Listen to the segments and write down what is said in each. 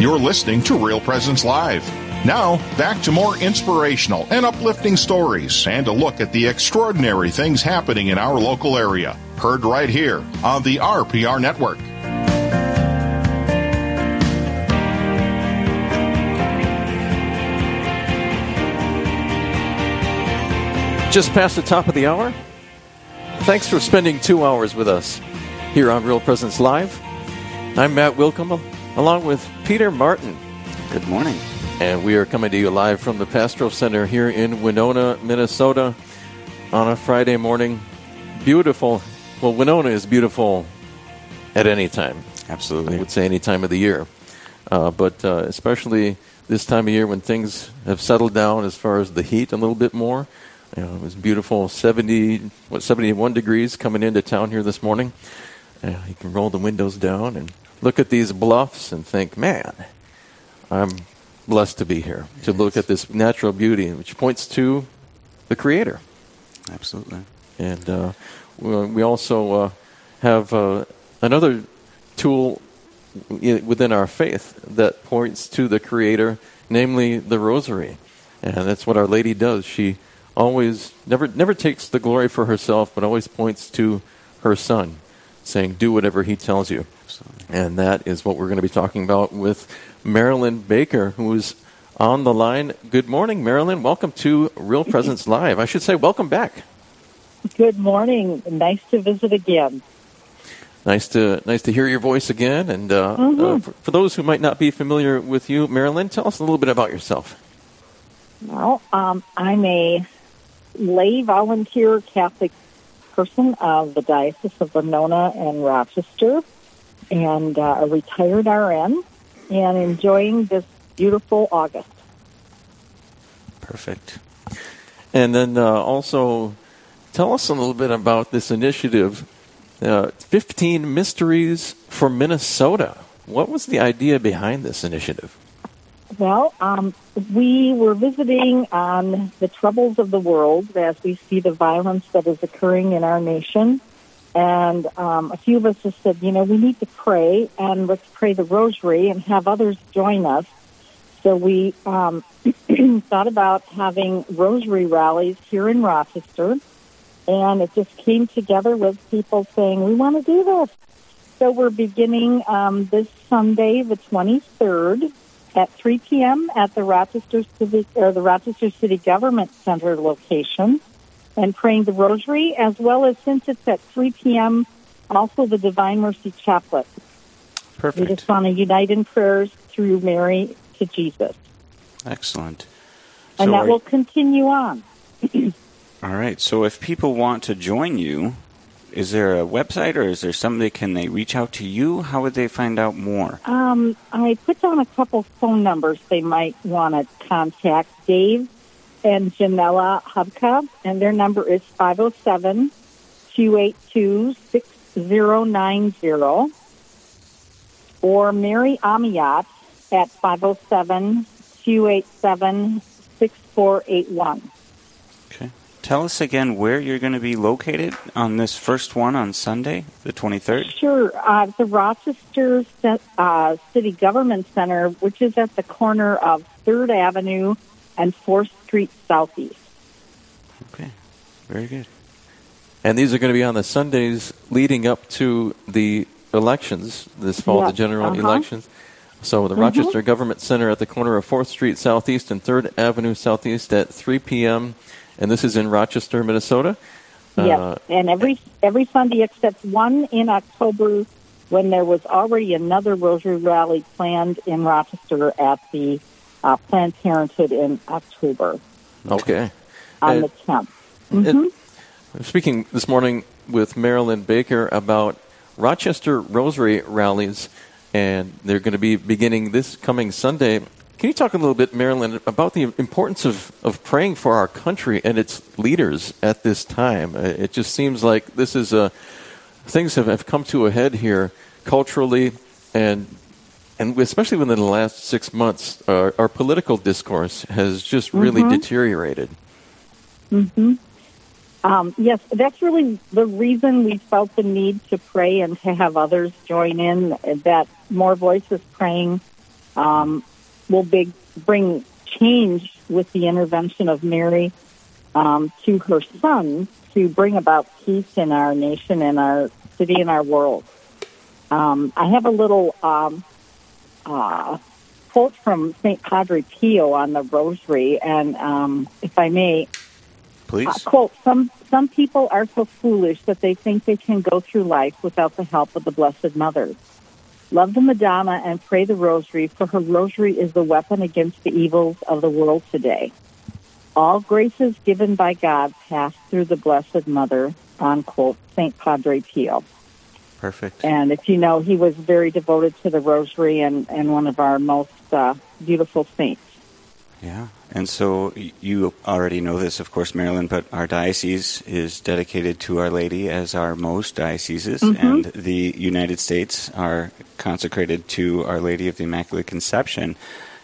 You're listening to Real Presence Live. Now, back to more inspirational and uplifting stories and a look at the extraordinary things happening in our local area. Heard right here on the RPR Network. Just past the top of the hour. Thanks for spending two hours with us here on Real Presence Live. I'm Matt Willkom, along with Peter Martin. Good morning. And we are coming to you live from the Pastoral Center here in Winona, Minnesota on a Friday morning. Beautiful. Well, Winona is beautiful at any time. Absolutely. I would say any time of the year. Uh, but uh, especially this time of year when things have settled down as far as the heat a little bit more. You know, it was beautiful, 70, what, 71 degrees coming into town here this morning. Uh, you can roll the windows down and look at these bluffs and think, man, I'm blessed to be here, to look at this natural beauty, which points to the Creator. Absolutely. And uh, we also uh, have uh, another tool within our faith that points to the Creator, namely the Rosary. And that's what Our Lady does. She always never never takes the glory for herself, but always points to her Son, saying, "Do whatever He tells you." And that is what we're going to be talking about with Marilyn Baker, who is on the line. Good morning, Marilyn. Welcome to Real Presence Live. I should say, welcome back. Good morning. Nice to visit again. Nice to nice to hear your voice again. And uh, mm-hmm. uh, for, for, those who might not be familiar with you, Marilyn, tell us a little bit about yourself. Well, um, I'm a lay volunteer Catholic person of the Diocese of Winona and Rochester, and uh, a retired RN, and enjoying this beautiful August. Perfect. And then uh, also, tell us a little bit about this initiative uh, 15 Mysteries for Minnesota. What was the idea behind this initiative? Well, um, we were visiting on the troubles of the world as we see the violence that is occurring in our nation. And um, a few of us just said, you know, we need to pray and let's pray the rosary and have others join us. So we um, thought about having rosary rallies here in Rochester. And it just came together with people saying, we want to do this. So we're beginning um, this Sunday, the 23rd, at 3 p.m. at the Rochester City or the Rochester City Government Center location, and praying the Rosary, as well as since it's at 3 p.m. also the Divine Mercy Chaplet. Perfect. We just want to unite in prayers through Mary to Jesus. Excellent. And that will continue on. all right. So if people want to join you, is there a website or is there somebody can they reach out to you how would they find out more um, i put down a couple phone numbers they might want to contact dave and janella hubka and their number is 507-282-6090 or mary amiat at 507-287-6481 Tell us again where you're going to be located on this first one on Sunday, the 23rd. Sure. Uh, the Rochester uh, City Government Center, which is at the corner of 3rd Avenue and 4th Street Southeast. Okay. Very good. And these are going to be on the Sundays leading up to the elections this fall, the general uh-huh. elections. So the mm-hmm. Rochester Government Center at the corner of 4th Street Southeast and 3rd Avenue Southeast at 3 p.m and this is in Rochester, Minnesota. Yes, uh, and every every Sunday except one in October when there was already another Rosary Rally planned in Rochester at the uh, Planned Parenthood in October. Okay. On uh, the 10th. Mm-hmm. speaking this morning with Marilyn Baker about Rochester Rosary rallies, and they're going to be beginning this coming Sunday can you talk a little bit, Marilyn, about the importance of, of praying for our country and its leaders at this time? Uh, it just seems like this is a things have, have come to a head here culturally and and especially within the last six months, our, our political discourse has just really mm-hmm. deteriorated. Mm-hmm. Um, yes, that's really the reason we felt the need to pray and to have others join in. That more voices praying um, will big, bring change with the intervention of Mary um, to her son to bring about peace in our nation and our city and our world. Um, I have a little um, uh, quote from St. Padre Pio on the Rosary, and um, if I may, Please. uh, quote: "Some some people are so foolish that they think they can go through life without the help of the Blessed Mother. Love the Madonna and pray the Rosary, for her Rosary is the weapon against the evils of the world today. All graces given by God pass through the Blessed Mother." Unquote. St. Padre Pio. Perfect. And if you know, he was very devoted to the Rosary and, and one of our most uh, beautiful saints. Yeah. And so you already know this, of course, Marilyn, but our diocese is dedicated to Our Lady as our most dioceses, and the United States are consecrated to Our Lady of the Immaculate Conception.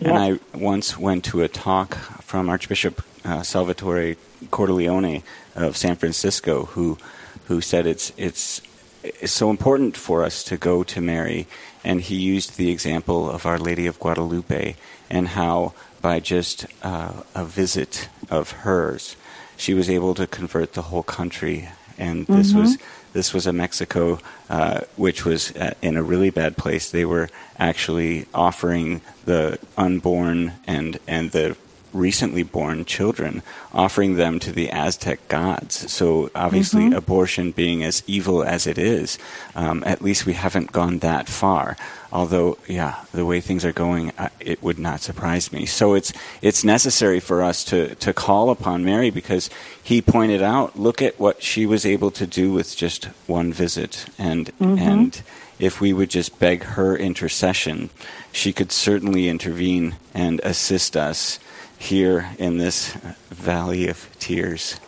And I once went to a talk from Archbishop uh, Salvatore Cordileone of San Francisco, who who said it's it's it's so important for us to go to Mary, and he used the example of Our Lady of Guadalupe and how by just uh, a visit of hers, she was able to convert the whole country. And this was this was a Mexico uh, which was uh, in a really bad place. They were actually offering the unborn and and the recently born children, offering them to the Aztec gods. So obviously, abortion being as evil as it is, um, at least we haven't gone that far. Although, yeah, the way things are going, uh, it would not surprise me. So it's it's necessary for us to to call upon Mary because he pointed out, look at what she was able to do with just one visit, and and if we would just beg her intercession, she could certainly intervene and assist us here in this valley of tears.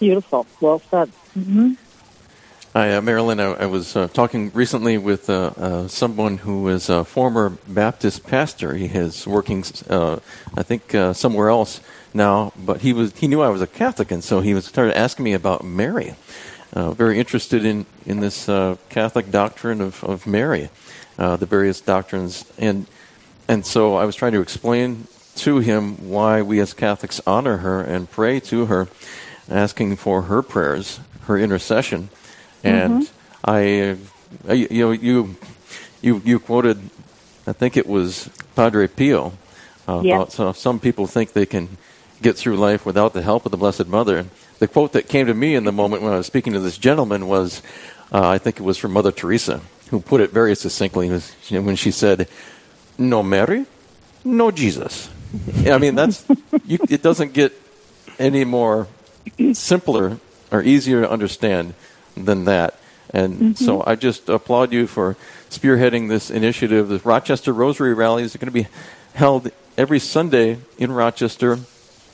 Beautiful. Well said. hmm Hi, uh, Marilyn. I, I was uh, talking recently with uh, uh, someone who is a former Baptist pastor. He is working, uh, I think, uh, somewhere else now, but he was he knew I was a Catholic, and so he was started asking me about Mary. Uh, very interested in in this uh, Catholic doctrine of of Mary, uh, the various doctrines, and and so I was trying to explain to him why we as Catholics honor her and pray to her, asking for her prayers, her intercession. And I, I, you know, you, you, you quoted, I think it was Padre Pio, uh, about so some people think they can get through life without the help of the Blessed Mother. The quote that came to me in the moment when I was speaking to this gentleman was, uh, I think it was from Mother Teresa, who put it very succinctly when she said, "No Mary, no Jesus." I mean, that's you, it doesn't get any more simpler or easier to understand than that. And so I just applaud you for spearheading this initiative. The Rochester Rosary Rallies are going to be held every Sunday in Rochester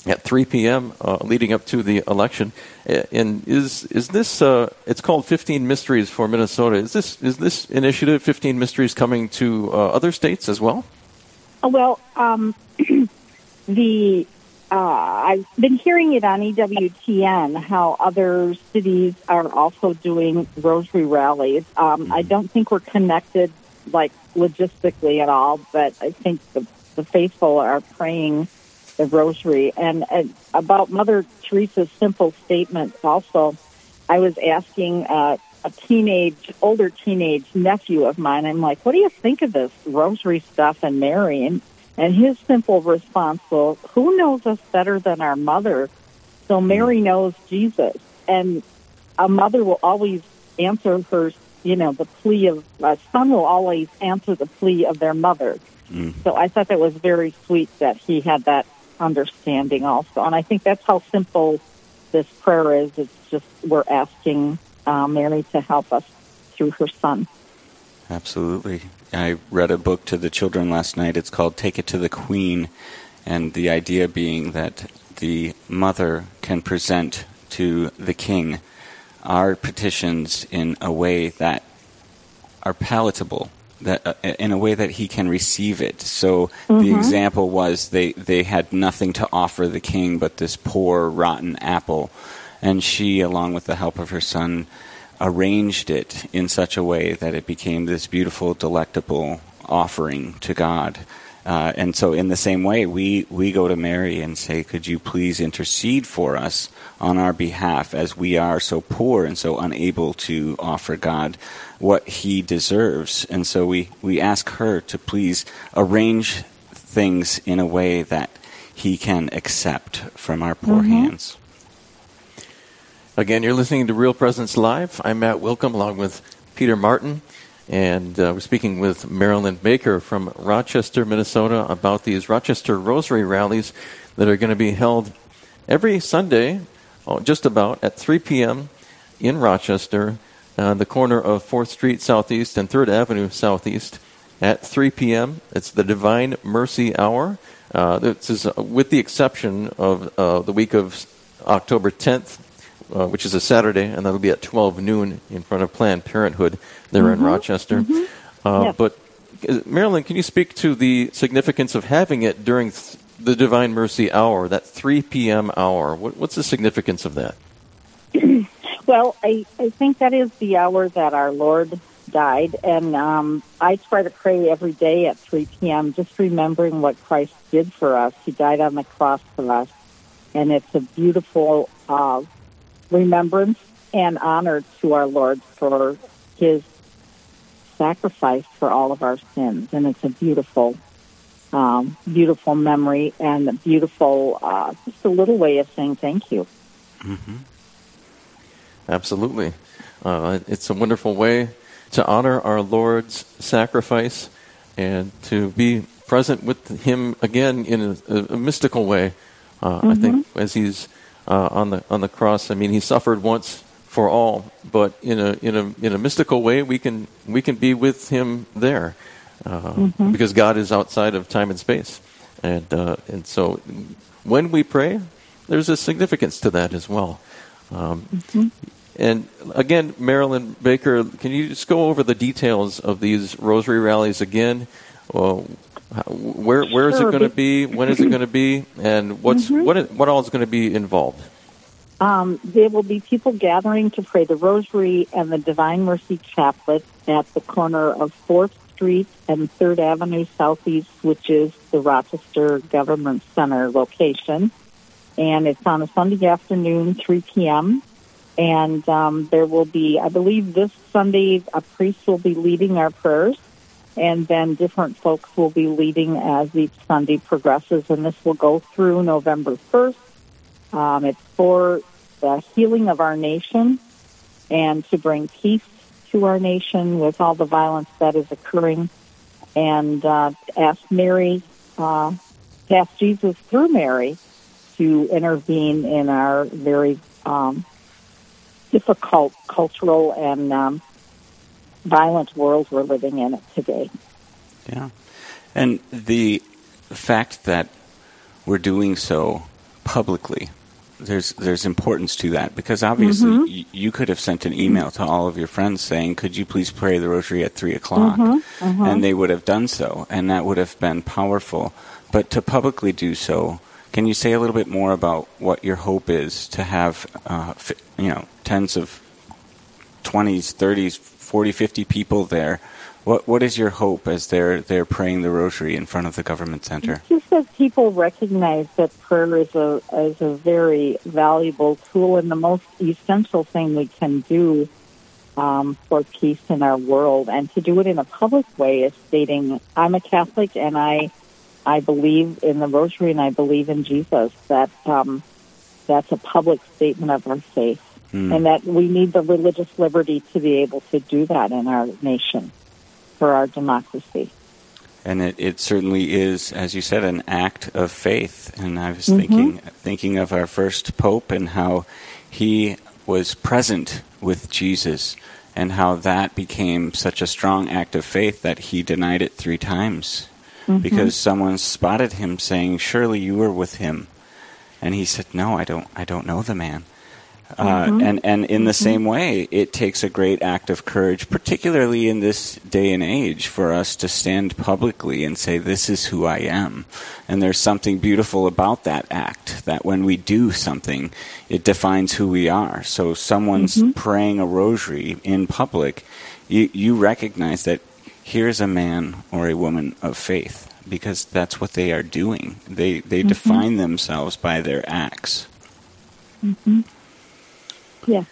at 3 p.m. Uh, leading up to the election. And is is this? Uh, it's called 15 Mysteries for Minnesota. Is this is this initiative 15 Mysteries coming to uh, other states as well? Oh, Well, um, the uh, I've been hearing it on EWTN how other cities are also doing rosary rallies. Um, I don't think we're connected like logistically at all, but I think the, the faithful are praying the rosary. And, and about Mother Teresa's simple statement, also, I was asking uh, a teenage, older teenage nephew of mine. I'm like, "What do you think of this rosary stuff and Mary?" And and his simple response was, "Who knows us better than our mother?" So Mary hmm. knows Jesus, and a mother will always answer her. You know, the plea of a son will always answer the plea of their mother. Hmm. So I thought that was very sweet that he had that understanding also, and I think that's how simple this prayer is. It's just we're asking uh, Mary to help us through her son. Absolutely. I read a book to the children last night. It's called Take It to the Queen. And the idea being that the mother can present to the king our petitions in a way that are palatable, that uh, in a way that he can receive it. So the example was they, they had nothing to offer the king but this poor, rotten apple. And she, along with the help of her son, arranged it in such a way that it became this beautiful, delectable offering to God. Uh, and so, in the same way, we, we go to Mary and say, Could you please intercede for us on our behalf as we are so poor and so unable to offer God what He deserves? And so, we, we ask her to please arrange things in a way that He can accept from our poor mm-hmm. hands. Again, you're listening to Real Presence Live. I'm Matt Willkom along with Peter Martin. And uh, we're speaking with Marilyn Baker from Rochester, Minnesota, about these Rochester Rosary rallies that are going to be held every Sunday, oh, just about at 3 p.m. in Rochester, on the corner of 4th Street Southeast and 3rd Avenue Southeast at 3 p.m. It's the Divine Mercy Hour. Uh, this is uh, with the exception of uh, the week of October 10th uh, which is a Saturday, and that'll be at 12 noon in front of Planned Parenthood there mm-hmm. in Rochester. Mm-hmm. Uh, But uh, Marilyn, can you speak to the significance of having it during th- the Divine Mercy Hour, that 3 p.m. hour? What, what's the significance of that? well, I, I think that is the hour that our Lord died, and um, I try to pray every day at 3 p.m., just remembering what Christ did for us. He died on the cross for us, and it's a beautiful uh, remembrance and honor to our Lord for his sacrifice for all of our sins. And it's a beautiful, um, beautiful memory and a beautiful, uh, just a little way of saying thank you. Mm-hmm. Absolutely. Uh, it's a wonderful way to honor our Lord's sacrifice and to be present with Him again in a, a mystical way. Uh, mm-hmm. I think as He's uh, on the on the cross. I mean, he suffered once for all, but in a in a in a mystical way, we can we can be with him there, uh, mm-hmm. because God is outside of time and space, and uh, and so when we pray, there's a significance to that as well. Um, mm-hmm. And again, Marilyn Baker, can you just go over the details of these rosary rallies again? Well, where where is sure. it going to be? When is it going to be? And what's mm-hmm. what is, what all is going to be involved? Um, there will be people gathering to pray the Rosary and the Divine Mercy Chaplet at the corner of Fourth Street and Third Avenue Southeast, which is the Rochester Government Center location. And it's on a Sunday afternoon, 3 p.m. And um, there will be, I believe, this Sunday, a priest will be leading our prayers and then different folks will be leading as each Sunday progresses, and this will go through November 1st. Um, it's for the healing of our nation and to bring peace to our nation with all the violence that is occurring, and uh, ask Mary, uh, ask Jesus through Mary to intervene in our very um, difficult cultural and um, violent world we're living in today. Yeah. And the fact that we're doing so publicly, there's there's importance to that because obviously mm-hmm. y- you could have sent an email to all of your friends saying, "Could you please pray the rosary at three o'clock?" Mm-hmm. Mm-hmm. and they would have done so, and that would have been powerful. But to publicly do so, can you say a little bit more about what your hope is to have, uh, you know, tens of twenties, thirties, 40, 50 people there. What what is your hope as they're they're praying the rosary in front of the government center? Just that people recognize that prayer is a is a very valuable tool and the most essential thing we can do um, for peace in our world, and to do it in a public way is stating, "I'm a Catholic and I I believe in the rosary and I believe in Jesus." That um, that's a public statement of our faith mm. and that we need the religious liberty to be able to do that in our nation for our democracy. And it, it certainly is, as you said, an act of faith. And I was mm-hmm. thinking thinking of our first pope and how he was present with Jesus and how that became such a strong act of faith that he denied it three times mm-hmm. because someone spotted him saying, "Surely you were with him," and he said, "No, I don't. I don't know the man." Uh, mm-hmm. and, and in the mm-hmm. same way, it takes a great act of courage, particularly in this day and age, for us to stand publicly and say, This is who I am. And there's something beautiful about that act, that when we do something, it defines who we are. So, someone's mm-hmm. praying a rosary in public, you, you recognize that here's a man or a woman of faith because that's what they are doing. They they Mm-hmm. define themselves by their acts. Yes.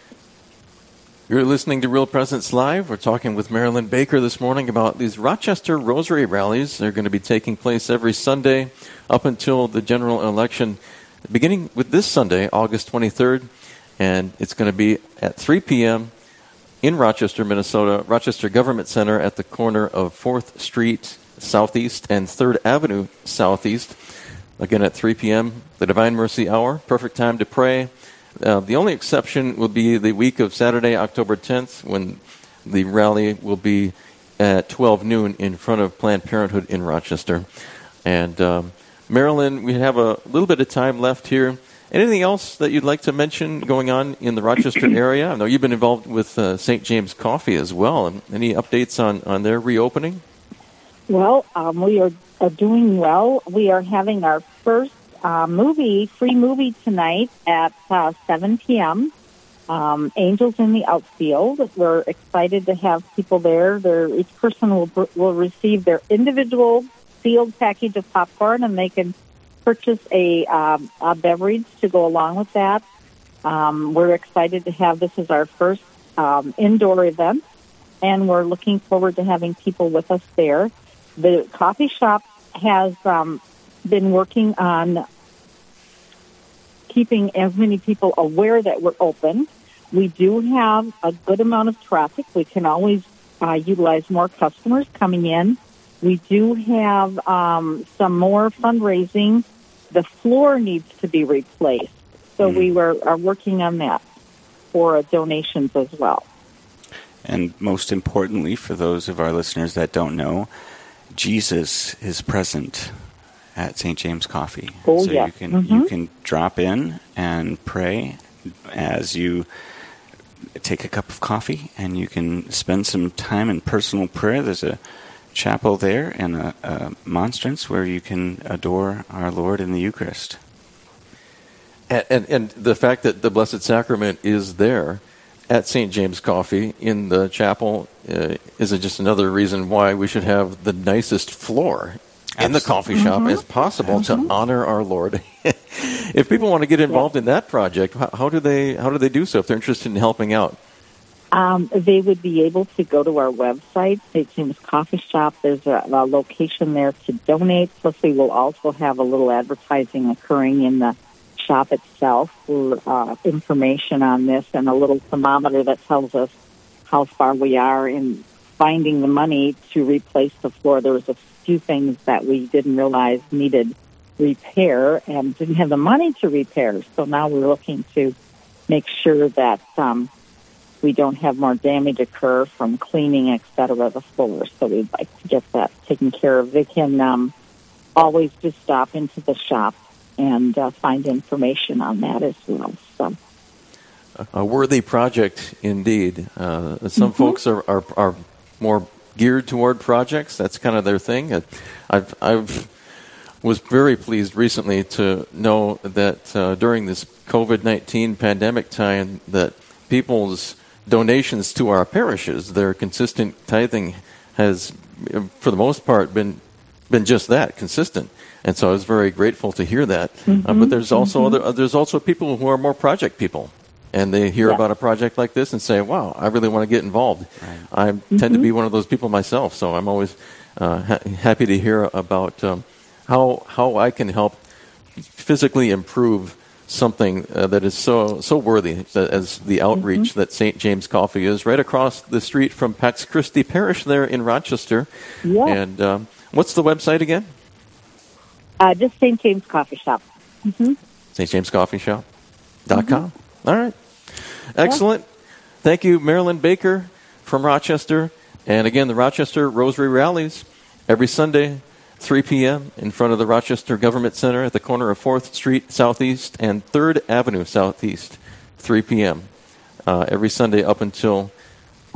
You're listening to Real Presence Live. We're talking with Marilyn Baker this morning about these Rochester Rosary rallies. They're going to be taking place every Sunday up until the general election, beginning with this Sunday, August 23rd, and it's going to be at 3 p.m. in Rochester, Minnesota, Rochester Government Center at the corner of 4th Street Southeast and 3rd Avenue Southeast. Again at 3 p.m., the Divine Mercy Hour, perfect time to pray. Uh, the only exception will be the week of Saturday, October 10th, when the rally will be at 12 noon in front of Planned Parenthood in Rochester. And um, Marilyn, we have a little bit of time left here. Anything else that you'd like to mention going on in the Rochester area? I know you've been involved with uh, St. James Coffee as well. And any updates on, on their reopening? Well, um, we are, are doing well. We are having our first uh, movie, free movie tonight at uh, 7 p.m. Um, Angels in the Outfield. We're excited to have people there. There, each person will will receive their individual sealed package of popcorn, and they can purchase a, um, a beverage to go along with that. Um, we're excited to have this as our first um, indoor event, and we're looking forward to having people with us there. The coffee shop has um, been working on keeping as many people aware that we're open. We do have a good amount of traffic. We can always uh, utilize more customers coming in. We do have um, some more fundraising. The floor needs to be replaced, so we were are working on that for donations as well. And most importantly, for those of our listeners that don't know, Jesus is present at St. James Coffee. Oh, so yeah. you can Mhm. you can drop in and pray as you take a cup of coffee and you can spend some time in personal prayer. There's a chapel there and a, a monstrance where you can adore our Lord in the Eucharist. And, and, and the fact that the Blessed Sacrament is there at St. James Coffee in the chapel uh, is just another reason why we should have the nicest floor in the coffee shop as possible to honor our Lord. if people want to get involved in that project, how, how do they how do they do so if they're interested in helping out? Um, they would be able to go to our website, St. James Coffee Shop. There's a, a location there to donate. Plus, we will also have a little advertising occurring in the shop itself for uh, information on this and a little thermometer that tells us how far we are in finding the money to replace the floor. There was a few things that we didn't realize needed repair and didn't have the money to repair. So now we're looking to make sure that um, we don't have more damage occur from cleaning, et cetera, the floor. So we'd like to get that taken care of. They can um, always just stop into the shop and uh, find information on that as well. So A worthy project indeed. Uh, some folks are, are are more geared toward projects. That's kind of their thing. I've I've was very pleased recently to know that uh, during this COVID nineteen pandemic time that people's donations to our parishes, their consistent tithing, has for the most part been been just that consistent. And so I was very grateful to hear that. Uh, but there's also other uh, there's also people who are more project people and they hear Yeah. about a project like this and say, "Wow, I really want to get involved." I tend to be one of those people myself, so I'm always uh, ha- happy to hear about um, how how I can help physically improve something uh, that is so so worthy as the outreach that St. James Coffee is right across the street from Pax Christi Parish there in Rochester. Yeah. And um, what's the website again? uh, just St. James Coffee Shop. St. James Coffee Shop. Dot com. All right. Excellent. Thank you, Marilyn Baker from Rochester. And again, the Rochester Rosary Rallies every Sunday, 3 p.m. in front of the Rochester Government Center at the corner of 4th Street Southeast and 3rd Avenue Southeast, 3 p.m. Uh, every Sunday up until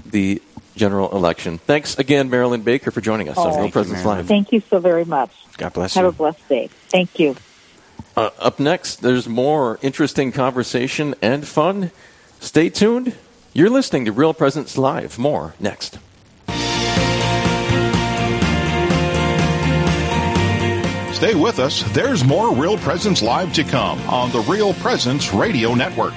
the general election. Thanks again, Marilyn Baker, for joining us on Oh. Real Thank you, Presence Live. Thank you so very much. God bless Have you. Have a blessed day. Thank you. Uh, up next, there's more interesting conversation and fun. Stay tuned. You're listening to Real Presence Live. More next. Stay with us. There's more Real Presence Live to come on the Real Presence Radio Network.